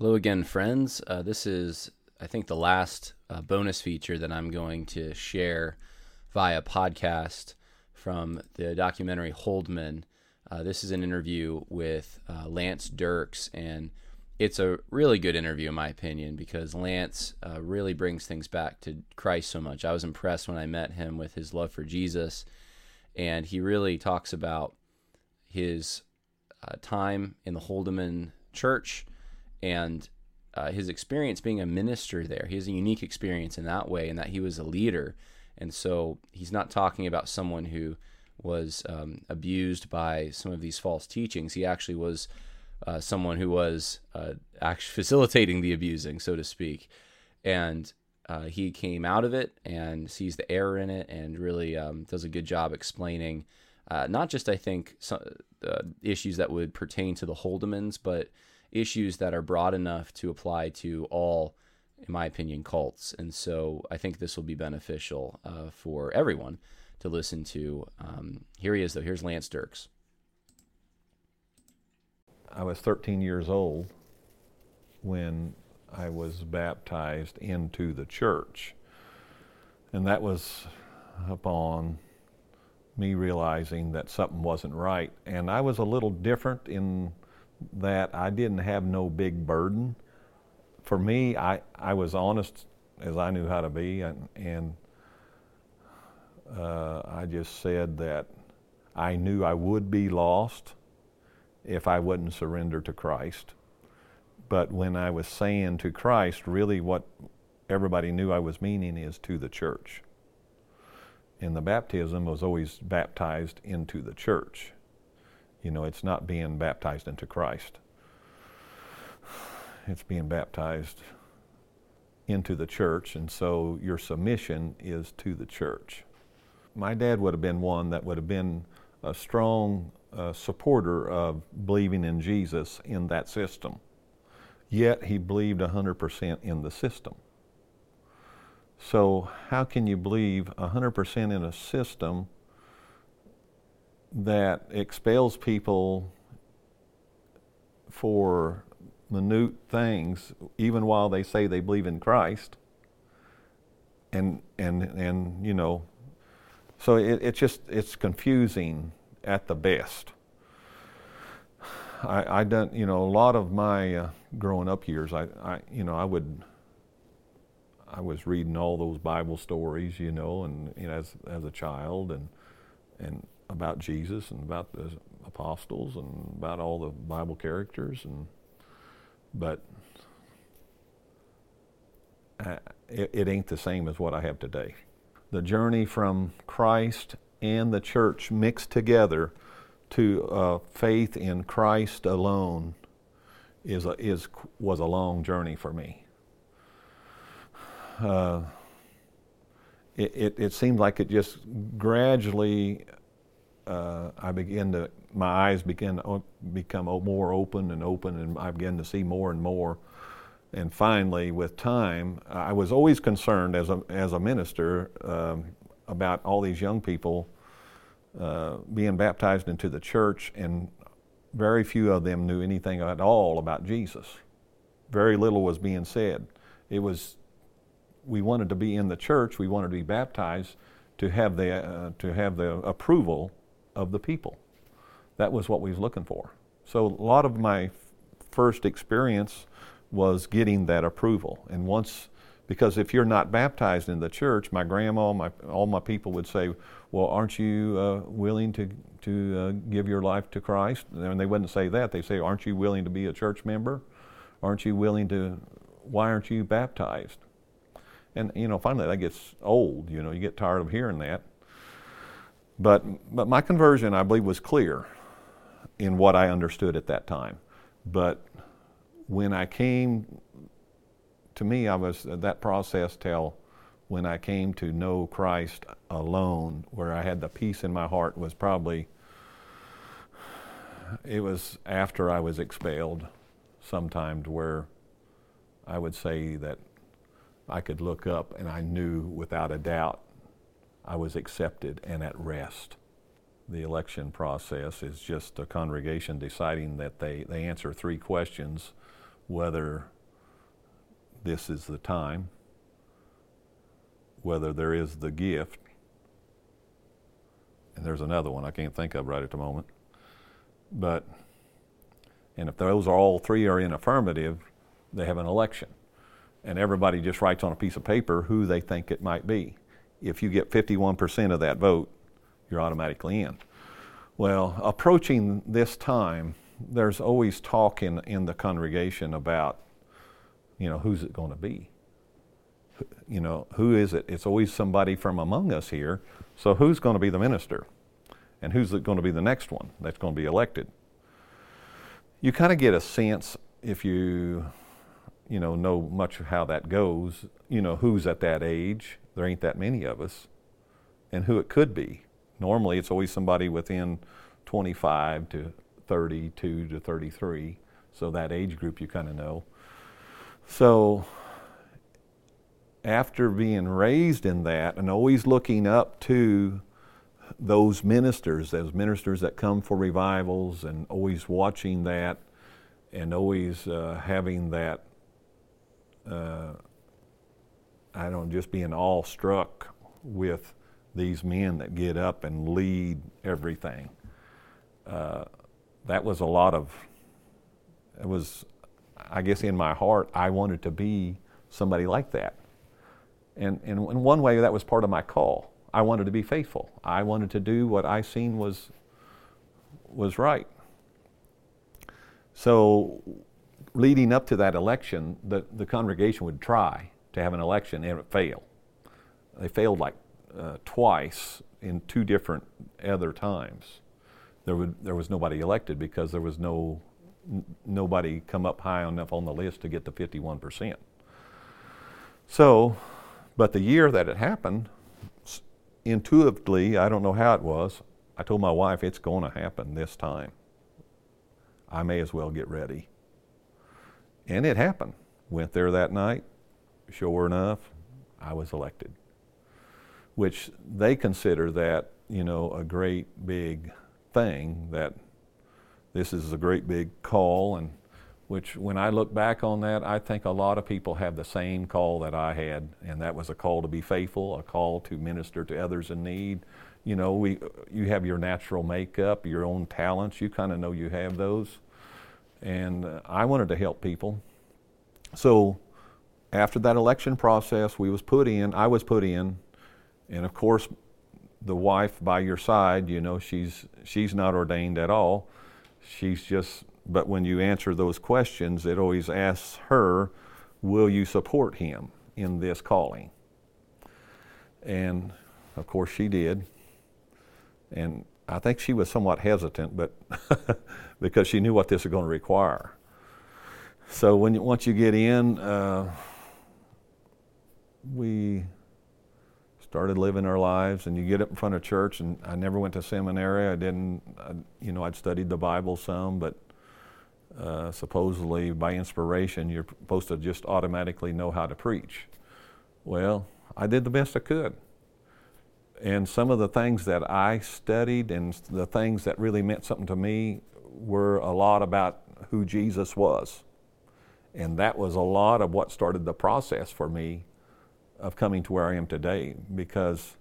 Hello again, friends. Uh, this is, I think, the last uh, bonus feature that I'm going to share via podcast from the documentary Holdeman. Uh, this is an interview with uh, Lance Dirks, and it's a really good interview, in my opinion, because Lance uh, really brings things back to Christ so much. I was impressed when I met him with his love for Jesus, and he really talks about his uh, time in the Holdeman church and uh, his experience being a minister there. He has a unique experience in that way, in that he was a leader. And so he's not talking about someone who was um, abused by some of these false teachings. He actually was uh, someone who was uh, actually facilitating the abusing, so to speak. And uh, he came out of it and sees the error in it and really um, does a good job explaining uh, not just, I think, some, uh, issues that would pertain to the Holdemans, but issues that are broad enough to apply to all, in my opinion, cults. And so I think this will be beneficial uh, for everyone to listen to. Um, here he is, though. Here's Lance Dirks. I was 13 years old when I was baptized into the church. And that was upon me realizing that something wasn't right. And I was a little different in that I didn't have no big burden. For me, I, I was honest as I knew how to be, and, and uh, I just said that I knew I would be lost if I wouldn't surrender to Christ. But when I was saying to Christ, really what everybody knew I was meaning is to the church. And the baptism was always baptized into the church. You know, it's not being baptized into Christ. It's being baptized into the church, and so your submission is to the church. My dad would have been one that would have been a strong uh, supporter of believing in Jesus in that system. Yet he believed 100% in the system. So, how can you believe 100% in a system that expels people for minute things, even while they say they believe in Christ. And and and you know, so it, it's just it's confusing at the best. I, I done you know a lot of my uh, growing up years. I, I you know I would I was reading all those Bible stories, you know, and you know, as as a child, and and about Jesus and about the apostles and about all the Bible characters and but uh, it, it ain't the same as what I have today. The journey from Christ and the church mixed together to uh, faith in Christ alone is a, is was a long journey for me. Uh, it, it, it seemed like it just gradually uh, I begin to, my eyes begin to become more open and open, and I begin to see more and more. And finally, with time, I was always concerned as a, as a minister um, about all these young people uh, being baptized into the church, and very few of them knew anything at all about Jesus. Very little was being said. It was, we wanted to be in the church, we wanted to be baptized to have the, uh, to have the approval of the people. That was what we was looking for. So a lot of my first experience was getting that approval. And once, because if you're not baptized in the church, my grandma, my, all my people would say, well, aren't you uh, willing to, to uh, give your life to Christ? And they wouldn't say that. They say, aren't you willing to be a church member? Aren't you willing to, why aren't you baptized? And, you know, finally that gets old, you know, you get tired of hearing that. But, but my conversion, I believe, was clear in what I understood at that time. But when I came, to me, I was that process till when I came to know Christ alone, where I had the peace in my heart, was probably, it was after I was expelled sometime to where I would say that I could look up and I knew without a doubt I was accepted and at rest. The election process is just a congregation deciding that they, they answer three questions whether this is the time, whether there is the gift, and there's another one I can't think of right at the moment. But, and if those are all three are in affirmative, they have an election. And everybody just writes on a piece of paper who they think it might be. If you get 51% of that vote, you're automatically in. Well, approaching this time, there's always talk in, in the congregation about, you know, who's it going to be? You know, who is it? It's always somebody from among us here. So who's going to be the minister? And who's going to be the next one that's going to be elected? You kind of get a sense if you, you know, know much of how that goes, you know, who's at that age. There ain't that many of us. And who it could be. Normally, it's always somebody within 25 to 32 to 33. So that age group you kind of know. So after being raised in that and always looking up to those ministers, those ministers that come for revivals, and always watching that and always uh, having that, uh, I don't just being awestruck with these men that get up and lead everything. Uh, that was a lot of, it was, I guess in my heart, I wanted to be somebody like that. And, and in one way, that was part of my call. I wanted to be faithful. I wanted to do what I seen was, was right. So, leading up to that election, the, the congregation would try to have an election and it failed. They failed like uh, twice in two different other times there, would, there was nobody elected because there was no n- nobody come up high enough on the list to get the 51%. So, but the year that it happened, intuitively, I don't know how it was, I told my wife it's going to happen this time. I may as well get ready. And it happened. Went there that night. Sure enough, I was elected. Which they consider that, you know, a great big thing that this is a great big call and which when I look back on that, I think a lot of people have the same call that I had, and that was a call to be faithful, a call to minister to others in need. You know, we, you have your natural makeup, your own talents. You kind of know you have those, and uh, I wanted to help people. So, after that election process, we was put in. I was put in, and of course, the wife by your side, you know, she's she's not ordained at all. She's just but when you answer those questions, it always asks her, will you support him in this calling? And of course she did. And I think she was somewhat hesitant, but because she knew what this was going to require. So when once you get in, uh, we started living our lives and you get up in front of church and i never went to seminary. I didn't I, you know i'd studied the bible some but uh, supposedly by inspiration you're supposed to just automatically know how to preach. Well i did the best i could. And some of the things that i studied and the things that really meant something to me were a lot about who jesus was. And that was a lot of what started the process for me of coming to where I am today because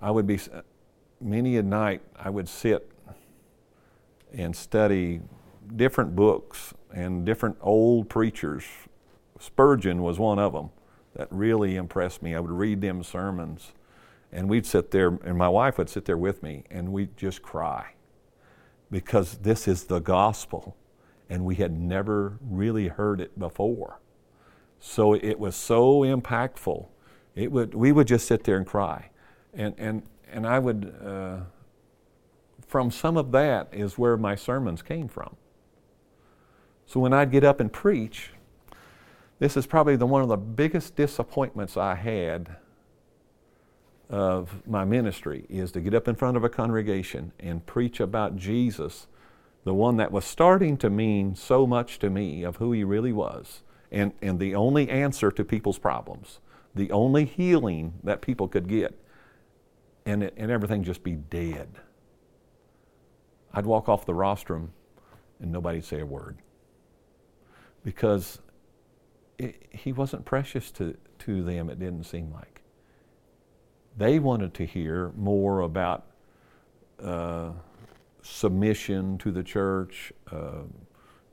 I would be, many a night, I would sit and study different books and different old preachers. Spurgeon was one of them that really impressed me. I would read them sermons and we'd sit there, and my wife would sit there with me, and we'd just cry because this is the gospel, and we had never really heard it before. So it was so impactful. It would, we would just sit there and cry. And, and, and I would, uh, from some of that is where my sermons came from. So when I'd get up and preach, this is probably the, one of the biggest disappointments I had of my ministry is to get up in front of a congregation and preach about Jesus, the one that was starting to mean so much to me of who he really was and, and the only answer to people's problems, the only healing that people could get, and, and everything just be dead. I'd walk off the rostrum and nobody'd say a word. because it, he wasn't precious to, to them, it didn't seem like. They wanted to hear more about uh, submission to the church, uh,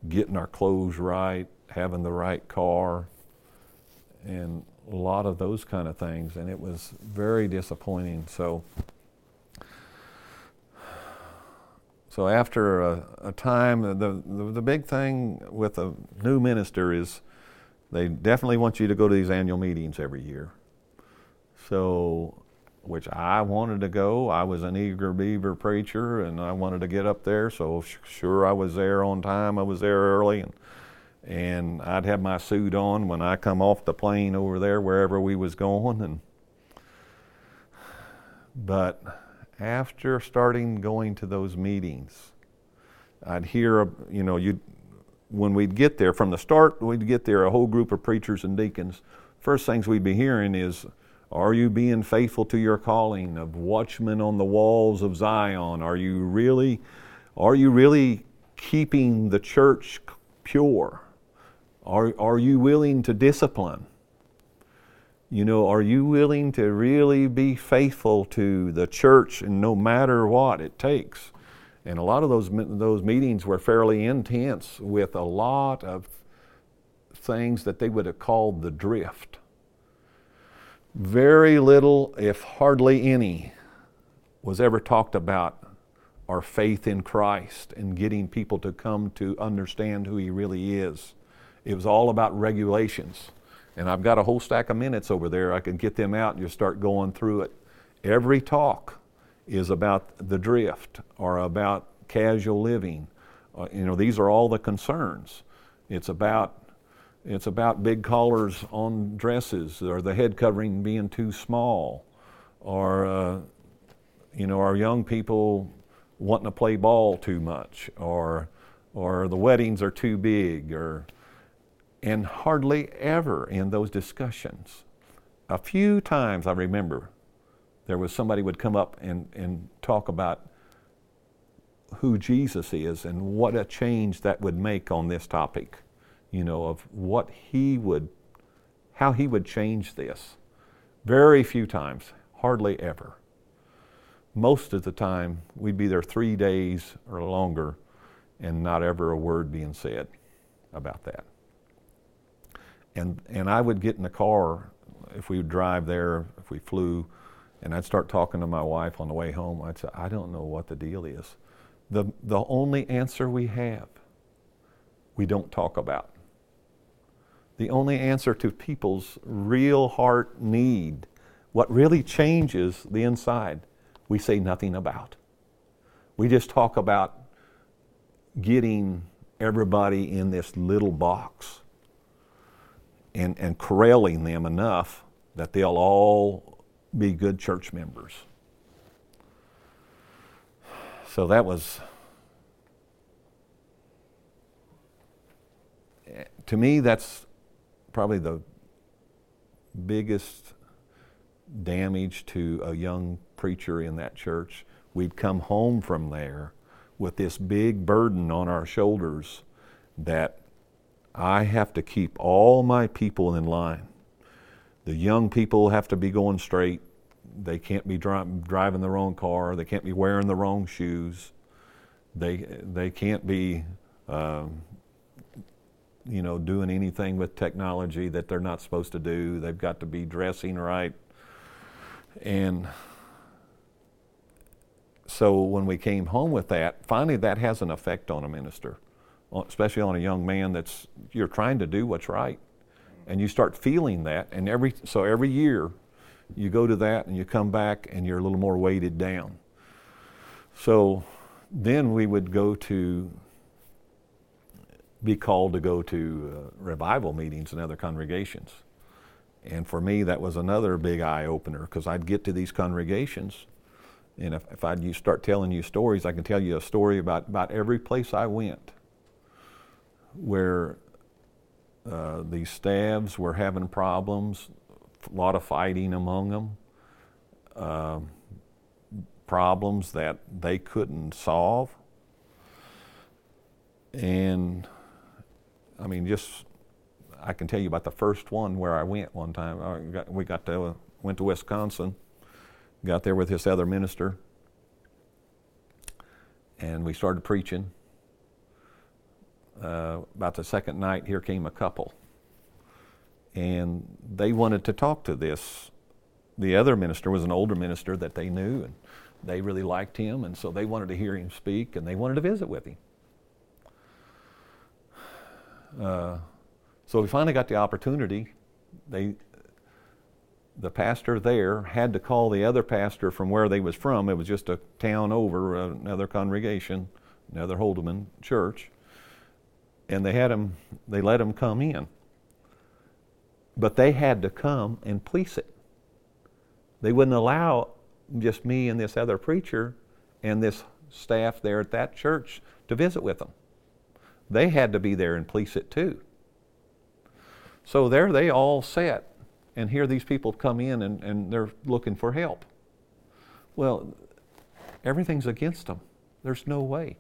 getting our clothes right, having the right car, and a lot of those kind of things. And it was very disappointing. So, so after a, a time, the, the, the big thing with a new minister is they definitely want you to go to these annual meetings every year. So which I wanted to go. I was an eager beaver preacher, and I wanted to get up there. So sure, I was there on time. I was there early, and and I'd have my suit on when I come off the plane over there, wherever we was going. And but after starting going to those meetings, I'd hear, you know, you when we'd get there from the start, we'd get there a whole group of preachers and deacons. First things we'd be hearing is are you being faithful to your calling of watchman on the walls of Zion? Are you really, are you really keeping the church pure? Are, are you willing to discipline? You know, are you willing to really be faithful to the church and no matter what it takes? And a lot of those, those meetings were fairly intense with a lot of things that they would have called the drift very little, if hardly any, was ever talked about our faith in Christ and getting people to come to understand who He really is. It was all about regulations. And I've got a whole stack of minutes over there. I could get them out and just start going through it. Every talk is about the drift or about casual living. Uh, you know, these are all the concerns. It's about it's about big collars on dresses, or the head covering being too small, or uh, you know, our young people wanting to play ball too much, or or the weddings are too big, or and hardly ever in those discussions. A few times I remember there was somebody would come up and, and talk about who Jesus is and what a change that would make on this topic you know, of what he would, how he would change this. Very few times, hardly ever. Most of the time, we'd be there three days or longer and not ever a word being said about that. And, and I would get in the car if we would drive there, if we flew, and I'd start talking to my wife on the way home. I'd say, I don't know what the deal is. The, the only answer we have, we don't talk about the only answer to people's real heart need, what really changes the inside, we say nothing about. We just talk about getting everybody in this little box and, and corralling them enough that they'll all be good church members. So that was, to me, that's probably the biggest damage to a young preacher in that church. We'd come home from there with this big burden on our shoulders that I have to keep all my people in line. The young people have to be going straight. They can't be dri- driving the wrong car. They can't be wearing the wrong shoes. They, they can't be um, you know, doing anything with technology that they're not supposed to do. They've got to be dressing right. And so when we came home with that, finally that has an effect on a minister, especially on a young man that's you're trying to do what's right. And you start feeling that and every so every year you go to that and you come back and you're a little more weighted down. So then we would go to be called to go to uh, revival meetings in other congregations. And for me, that was another big eye opener because I'd get to these congregations, and if, if I'd start telling you stories, I can tell you a story about, about every place I went where uh, these staffs were having problems, a lot of fighting among them, uh, problems that they couldn't solve. And I mean, just I can tell you about the first one where I went one time. Got, we got to went to Wisconsin, got there with this other minister, and we started preaching. Uh, about the second night, here came a couple, and they wanted to talk to this. The other minister was an older minister that they knew, and they really liked him, and so they wanted to hear him speak, and they wanted to visit with him. Uh, so we finally got the opportunity. They, the pastor there had to call the other pastor from where they was from. It was just a town over, another congregation, another Holdeman church, and they had him. They let him come in, but they had to come and police it. They wouldn't allow just me and this other preacher and this staff there at that church to visit with them. They had to be there and police it too. So there they all sat, and here these people come in and, and they're looking for help. Well, everything's against them. There's no way.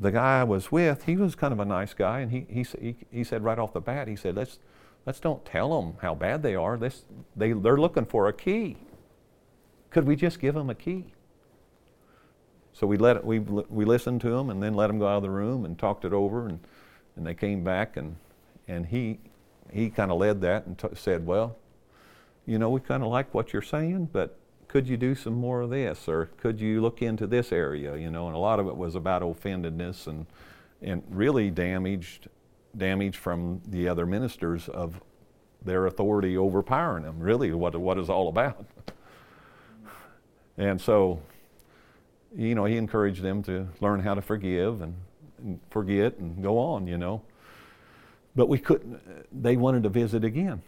The guy I was with, he was kind of a nice guy, and he, he, he, he said right off the bat, he said, let's, let's don't tell them how bad they are. This, they, they're looking for a key. Could we just give them a key? So we let we we listened to them and then let them go out of the room and talked it over and and they came back and and he he kind of led that and t- said, well, you know, we kind of like what you're saying, but could you do some more of this or could you look into this area, you know? And a lot of it was about offendedness and and really damaged damage from the other ministers of their authority overpowering them. Really, what what is all about. and so, you know, he encouraged them to learn how to forgive and, and forget and go on, you know. But we couldn't, they wanted to visit again.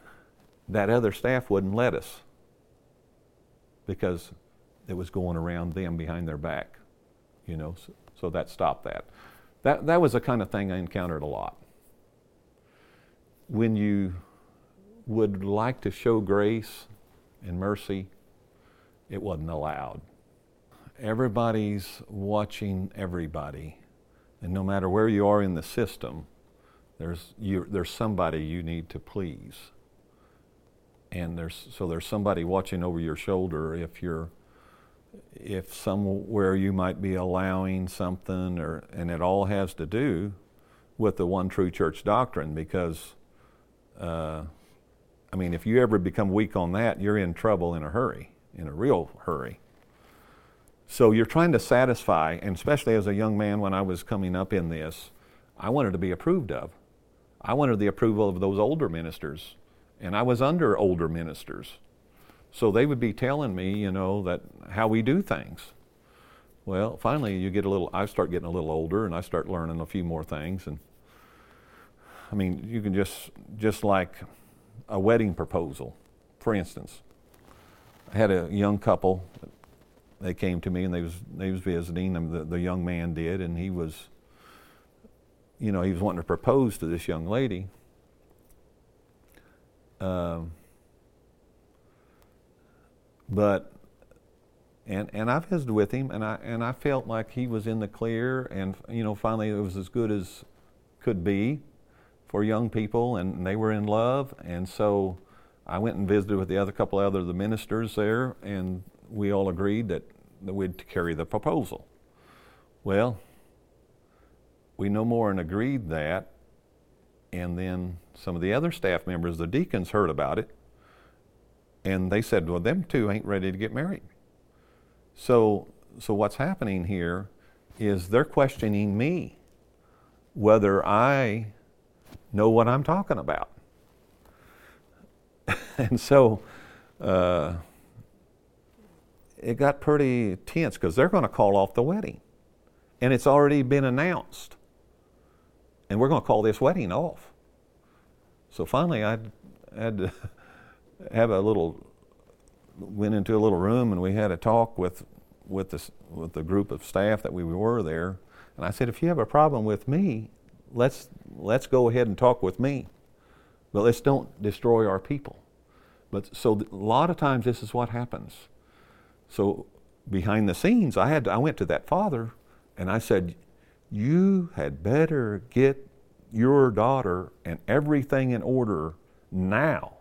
That other staff wouldn't let us because it was going around them behind their back, you know, so, so that stopped that. That, that was the kind of thing I encountered a lot. When you would like to show grace and mercy, it wasn't allowed. Everybody's watching everybody, and no matter where you are in the system, there's, you, there's somebody you need to please. And there's, so there's somebody watching over your shoulder if you're, if somewhere you might be allowing something, or, and it all has to do with the one true church doctrine because, uh, I mean, if you ever become weak on that, you're in trouble in a hurry, in a real hurry. So you're trying to satisfy, and especially as a young man when I was coming up in this, I wanted to be approved of. I wanted the approval of those older ministers, and I was under older ministers. So they would be telling me, you know, that how we do things. Well, finally, you get a little. I start getting a little older, and I start learning a few more things. And I mean, you can just just like a wedding proposal, for instance. I had a young couple. They came to me, and they was they was visiting. And the, the young man did, and he was you know, he was wanting to propose to this young lady. Um, but and and I visited with him, and I and I felt like he was in the clear, and you know, finally it was as good as could be for young people, and they were in love, and so I went and visited with the other couple of other the ministers there, and we all agreed that, that we'd carry the proposal. Well, we no more and agreed that. And then some of the other staff members, the deacons, heard about it. And they said, well, them two ain't ready to get married. So, so what's happening here is they're questioning me whether I know what I'm talking about. and so uh, it got pretty tense because they're going to call off the wedding. And it's already been announced and we're going to call this wedding off. So finally, I had to have a little, went into a little room and we had a talk with, with, the, with the group of staff that we were there. And I said, if you have a problem with me, let's, let's go ahead and talk with me. But let's don't destroy our people. But so a lot of times this is what happens. So behind the scenes, I had to, I went to that father and I said, you had better get your daughter and everything in order now,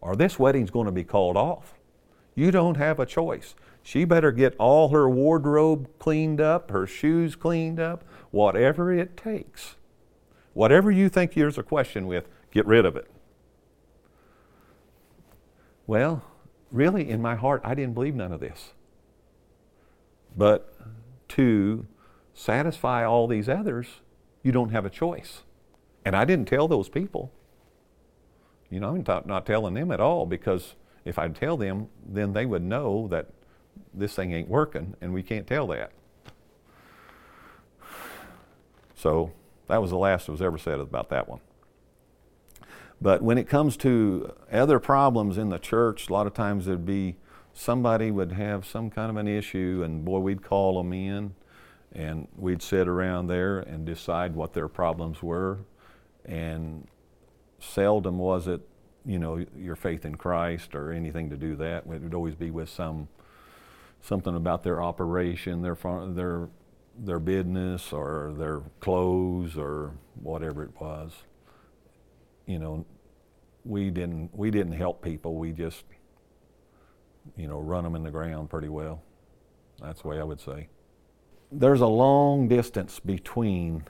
or this wedding's going to be called off. You don't have a choice. She better get all her wardrobe cleaned up, her shoes cleaned up, whatever it takes. Whatever you think there's a question with, get rid of it. Well, really, in my heart, I didn't believe none of this. But to satisfy all these others, you don't have a choice. And I didn't tell those people. You know, I'm not telling them at all because if I tell them, then they would know that this thing ain't working and we can't tell that. So that was the last that was ever said about that one. But when it comes to other problems in the church, a lot of times there'd be somebody would have some kind of an issue, and boy, we'd call them in, and we'd sit around there and decide what their problems were. And seldom was it, you know, your faith in Christ or anything to do that. It would always be with some something about their operation, their their their business or their clothes or whatever it was. You know, we didn't we didn't help people. We just you know run them in the ground pretty well. That's the way I would say. There's a long distance between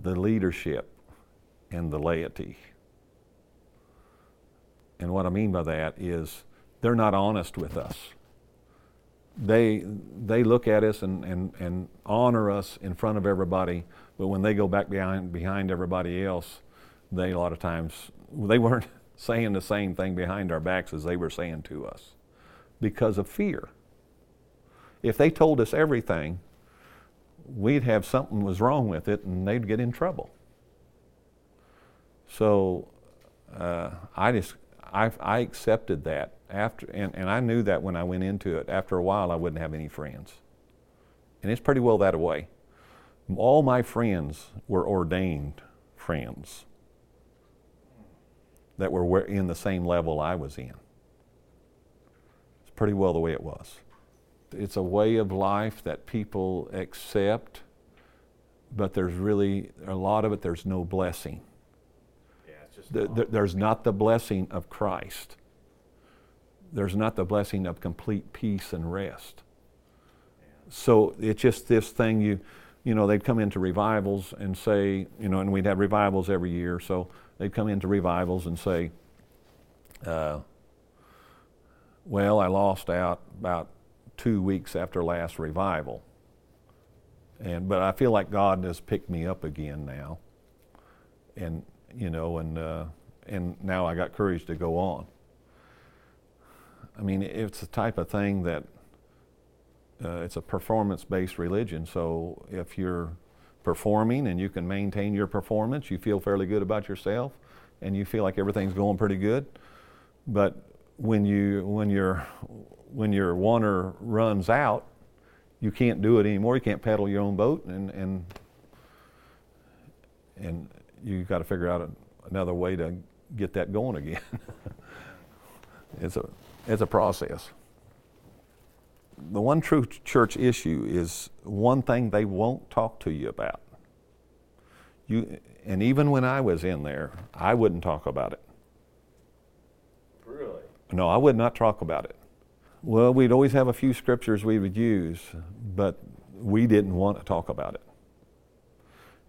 the leadership and the laity. And what I mean by that is they're not honest with us. They, they look at us and, and, and honor us in front of everybody, but when they go back behind, behind everybody else, they a lot of times, they weren't saying the same thing behind our backs as they were saying to us because of fear. If they told us everything, we'd have something was wrong with it and they'd get in trouble. So uh, I just I, I accepted that after, and, and I knew that when I went into it. After a while, I wouldn't have any friends, and it's pretty well that way. All my friends were ordained friends that were in the same level I was in. It's pretty well the way it was. It's a way of life that people accept, but there's really a lot of it. There's no blessing the, the, there's not the blessing of Christ. There's not the blessing of complete peace and rest. So it's just this thing you, you know, they'd come into revivals and say, you know, and we'd have revivals every year. So they'd come into revivals and say, uh, well, I lost out about two weeks after last revival. And, but I feel like God has picked me up again now. And you know, and uh, and now I got courage to go on. I mean, it's the type of thing that uh, it's a performance-based religion. So if you're performing and you can maintain your performance, you feel fairly good about yourself, and you feel like everything's going pretty good. But when you when your when your water runs out, you can't do it anymore. You can't paddle your own boat, and and and you've got to figure out a, another way to get that going again. it's a it's a process. The one true church issue is one thing they won't talk to you about. You and even when I was in there, I wouldn't talk about it. Really? No, I would not talk about it. Well, we'd always have a few scriptures we would use, but we didn't want to talk about it.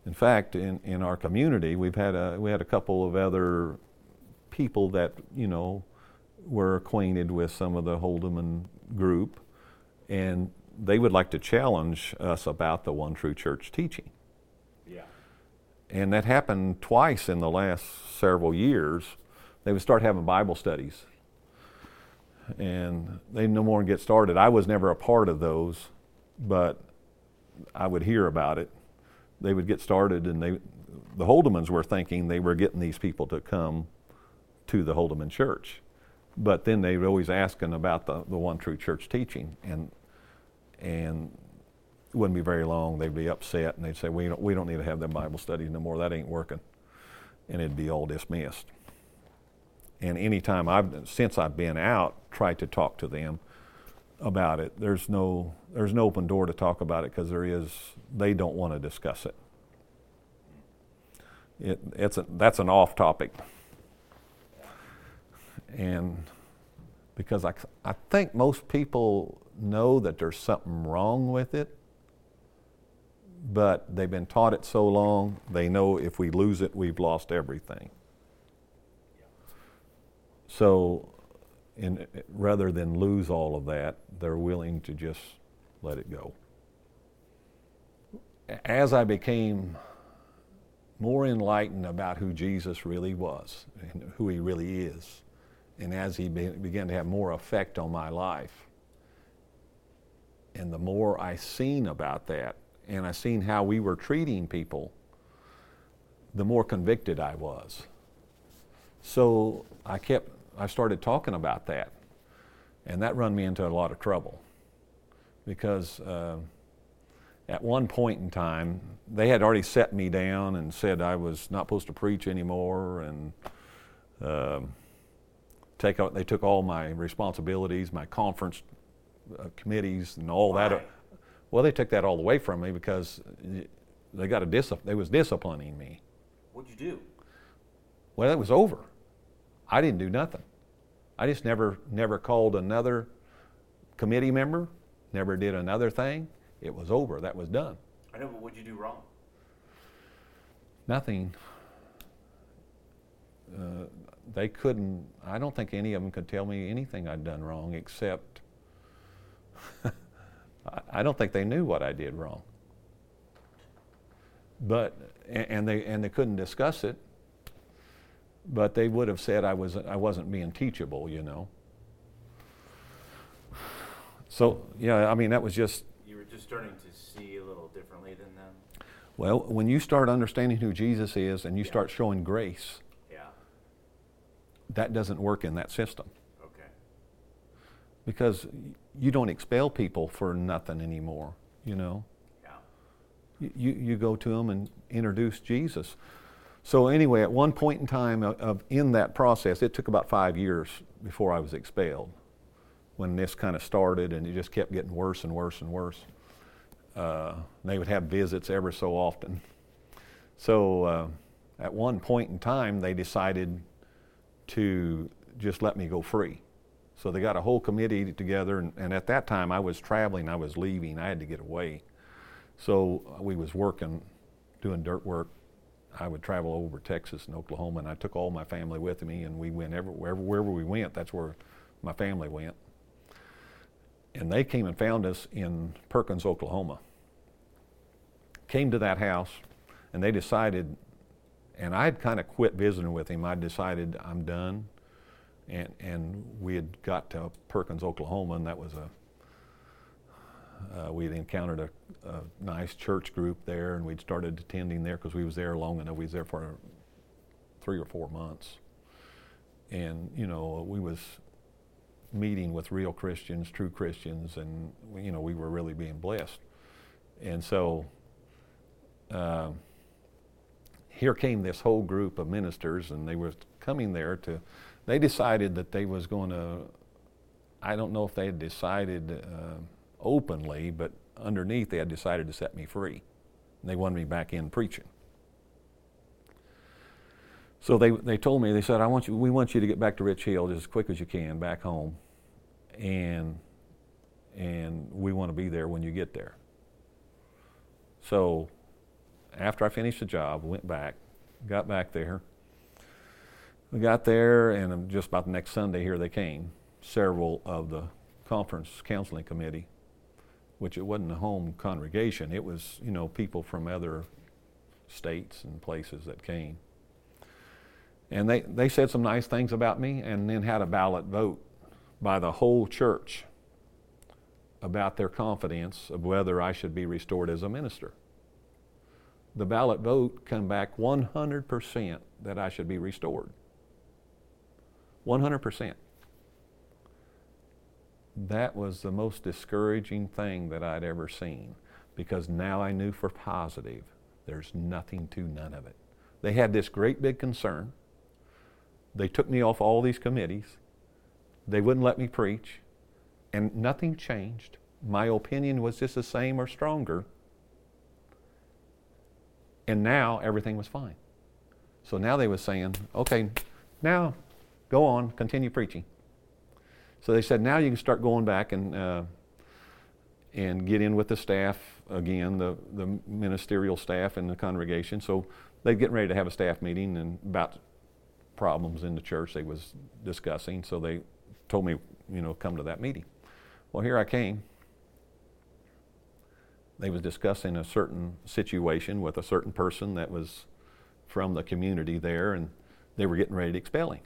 In fact, in, in our community, we've had a, we had a couple of other people that, you know, were acquainted with some of the Holdeman group, and they would like to challenge us about the One True Church teaching. Yeah. And that happened twice in the last several years. They would start having Bible studies. And they no more get started. I was never a part of those, but I would hear about it they would get started, and they, the Holdemans were thinking they were getting these people to come to the Holdeman church. But then they were always asking about the, the one true church teaching, and and it wouldn't be very long. They'd be upset, and they'd say, "We don't we don't need to have them Bible studies no more. That ain't working," and it'd be all dismissed. And anytime I've since I've been out, tried to talk to them about it. There's no there's no open door to talk about it because there is they don't want to discuss it. it, it's a, that's an off topic. And because I, I think most people know that there's something wrong with it, but they've been taught it so long, they know if we lose it, we've lost everything. So, in, rather than lose all of that, they're willing to just let it go. As I became more enlightened about who Jesus really was and who he really is, and as he be, began to have more effect on my life, and the more I seen about that, and I seen how we were treating people, the more convicted I was. So I kept, I started talking about that, and that run me into a lot of trouble, because uh, at one point in time they had already set me down and said I was not supposed to preach anymore, and. Uh, take out, they took all my responsibilities, my conference uh, committees, and all Why? that. Well, they took that all away from me because they got a dis- they was disciplining me. What'd you do? Well, it was over. I didn't do nothing. I just never never called another committee member, never did another thing. It was over. That was done. I know, but what'd you do wrong? Nothing. Uh, they couldn't. I don't think any of them could tell me anything I'd done wrong, except I- don't think they knew what I did wrong. But and they and they couldn't discuss it. But they would have said I was I wasn't being teachable, you know. So yeah, I mean that was just You were just starting to see a little differently than them. well when you start understanding who Jesus is and you Yeah. start showing grace, Yeah. that doesn't work in that system. Okay. because you don't expel people for nothing anymore. You know, Yeah. you, you, you go to them and introduce Jesus. So anyway, at one point in time of, of in that process, it took about five years before I was expelled. When this kind of started, and it just kept getting worse and worse and worse. Uh, they would have visits ever so often. So uh, at one point in time, they decided to just let me go free. So they got a whole committee together, and, and at that time I was traveling, I was leaving, I had to get away. So uh, we was working, doing dirt work. I would travel over Texas and Oklahoma, and I took all my family with me, and we went everywhere, wherever we went. That's where my family went. And they came and found us in Perkins, Oklahoma. Came to that house, and they decided, and I'd kind of quit visiting with him. I decided I'm done and and we had got to Perkins, Oklahoma, and that was a uh, we had encountered a, a nice church group there, and we'd started attending there because we was there long enough. We was there for three or four months, and you know we was meeting with real Christians, true Christians, and you know we were really being blessed, and so. Uh, here came this whole group of ministers, and they were coming there to they decided that they was going to i don't know if they had decided uh, openly but underneath they had decided to set me free. And they wanted me back in preaching. So they, they told me they said i want you we want you to get back to rich hill as quick as you can back home. And and we want to be there when you get there. So after i finished the job went back got back there. We got there, and just about the next Sunday, here they came. Several of the conference counseling committee, which it wasn't a home congregation. It was, you know, people from other states and places that came. And they, they said some nice things about me, and then had a ballot vote by the whole church about their confidence of whether I should be restored as a minister. The ballot vote come back 100% that I should be restored. 100%. That was the most discouraging thing that I'd ever seen because now I knew for positive there's nothing to none of it. They had this great big concern. They took me off all these committees. They wouldn't let me preach, and nothing changed. My opinion was just the same or stronger. And now everything was fine. So now they were saying, okay, now go on, continue preaching. So they said, now you can start going back and, uh, and get in with the staff again, the, the ministerial staff and the congregation. So they're getting ready to have a staff meeting and about problems in the church they was discussing. So they told me, you know, come to that meeting. Well, here I came. They was discussing a certain situation with a certain person that was from the community there, and they were getting ready to expel him.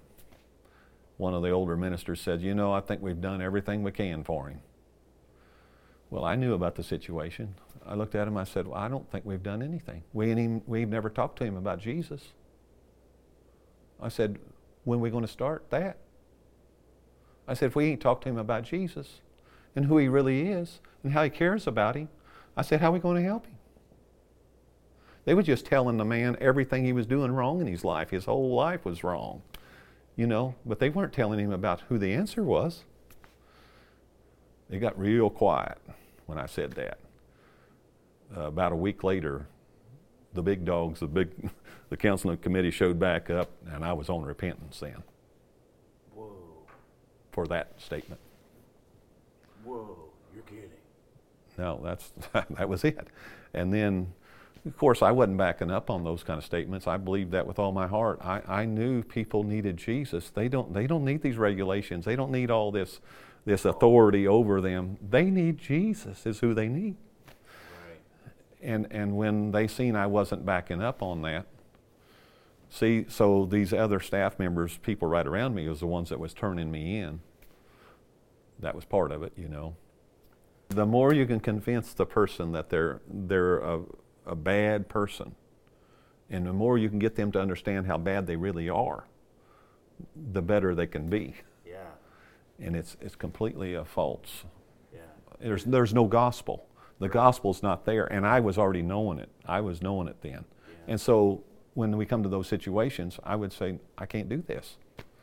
One of the older ministers said, You know, I think we've done everything we can for him. Well, I knew about the situation. I looked at him, I said, Well, I don't think we've done anything. We ain't even, we've never talked to him about Jesus. I said, When are we going to start that? I said, If we ain't talked to him about Jesus and who he really is and how he cares about him, I said, How are we going to help him? They were just telling the man everything he was doing wrong in his life. His whole life was wrong, you know, but they weren't telling him about who the answer was. They got real quiet when I said that. Uh, about a week later, the big dogs, the big, the counseling committee showed back up, and I was on repentance then. Whoa. For that statement. Whoa. You're kidding. No, that's that was it. And then, of course, I wasn't backing up on those kind of statements. I believed that with all my heart. I, I knew people needed Jesus. They don't they don't need these regulations. They don't need all this this authority over them. They need Jesus. Is who they need. Right. And and when they seen I wasn't backing up on that, see, so these other staff members, people right around me, was the ones that was turning me in. That was part of it, you know. The more you can convince the person that they're they're a, a bad person, and the more you can get them to understand how bad they really are, the better they can be. Yeah. And it's it's completely a false Yeah. there's, there's no gospel. The gospel's not there, and I was already knowing it. I was knowing it then. And so when we come to those situations, I would say, I can't do this.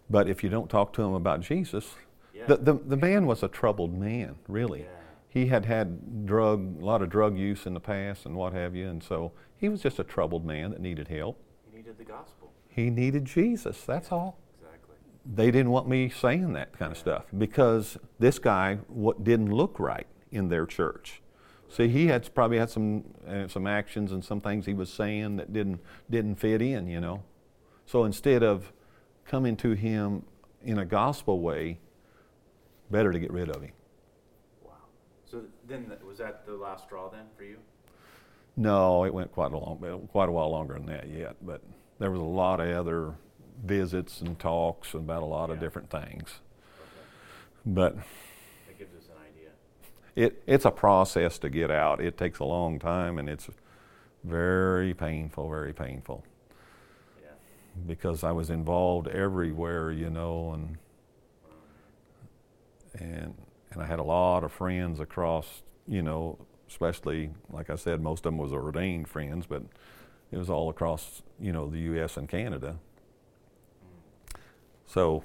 But if you don't talk to him about Jesus, Yeah. the, the, the man was a troubled man, really. Yeah. He had had drug, a lot of drug use in the past and what have you, and so he was just a troubled man that needed help. He needed the gospel. He needed Jesus, that's all Exactly. they didn't want me saying that kind of stuff because this guy what didn't look right in their church. See, he had probably had some uh, some actions and some things he was saying that didn't didn't fit in, you know. So instead of coming to him in a gospel way, better to get rid of him. So then, th- was that the last straw then for you? No, it went quite a long, quite a while longer than that yet. But there was a lot of other visits and talks about a lot of different things. Okay. But That gives us an idea. it, it's a process to get out. It takes a long time and it's very painful, very painful Yeah. because I was involved everywhere, you know, and and and I had a lot of friends across, you know, especially like I said, most of them was ordained friends, but it was all across, you know, the U.S. and Canada. So